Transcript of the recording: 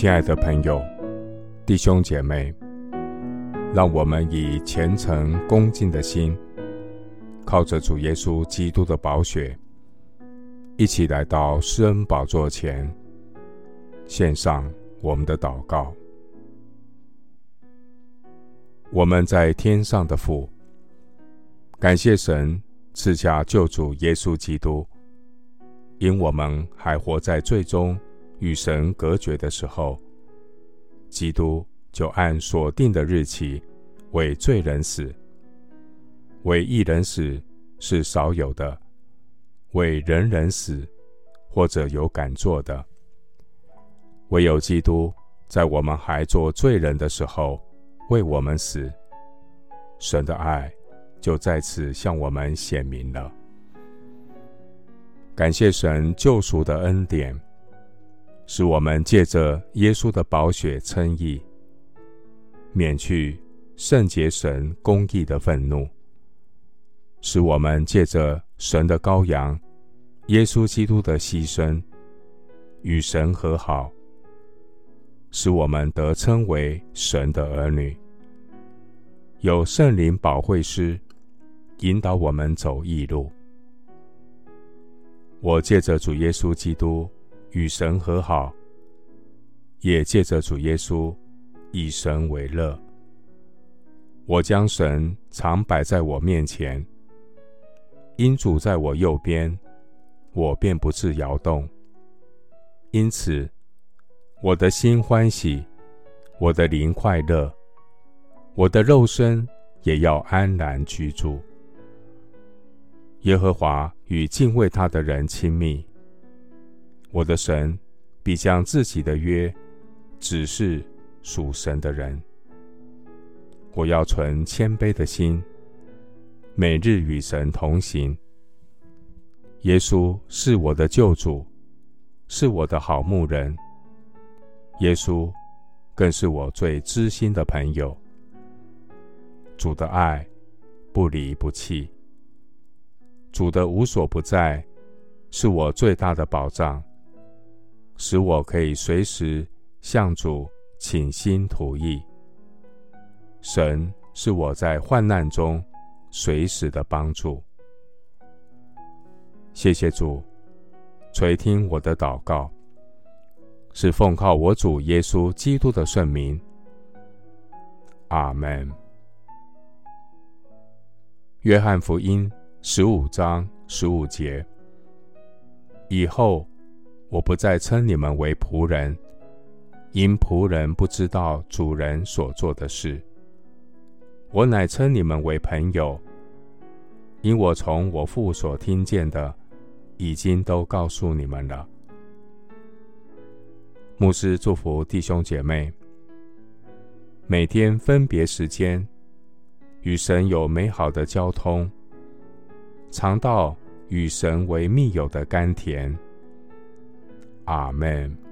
亲爱的朋友、弟兄姐妹，让我们以虔诚恭敬的心，靠着主耶稣基督的宝血，一起来到施恩宝座前，献上我们的祷告。我们在天上的父，感谢神赐下救主耶稣基督，因我们还活在罪中。与神隔绝的时候，基督就按所定的日期为罪人死。为一人死是少有的，为人人死或者有敢做的。唯有基督在我们还做罪人的时候为我们死，神的爱就在此向我们显明了。感谢神救赎的恩典。使我们借着耶稣的宝血称义，免去圣洁神公义的愤怒；使我们借着神的羔羊耶稣基督的牺牲，与神和好；使我们得称为神的儿女。有圣灵保惠师引导我们走义路。我借着主耶稣基督。与神和好，也借着主耶稣以神为乐。我将神常摆在我面前，因主在我右边，我便不致摇动。因此，我的心欢喜，我的灵快乐，我的肉身也要安然居住。耶和华与敬畏他的人亲密。我的神必将自己的约指示属神的人。我要存谦卑的心，每日与神同行。耶稣是我的救主，是我的好牧人。耶稣更是我最知心的朋友。主的爱不离不弃，主的无所不在，是我最大的保障。使我可以随时向主倾心吐意。神是我在患难中随时的帮助。谢谢主垂听我的祷告，是奉靠我主耶稣基督的圣名。阿门。约翰福音十五章十五节以后。我不再称你们为仆人，因仆人不知道主人所做的事。我乃称你们为朋友，因我从我父所听见的，已经都告诉你们了。牧师祝福弟兄姐妹，每天分别时间，与神有美好的交通，尝到与神为密友的甘甜。阿门。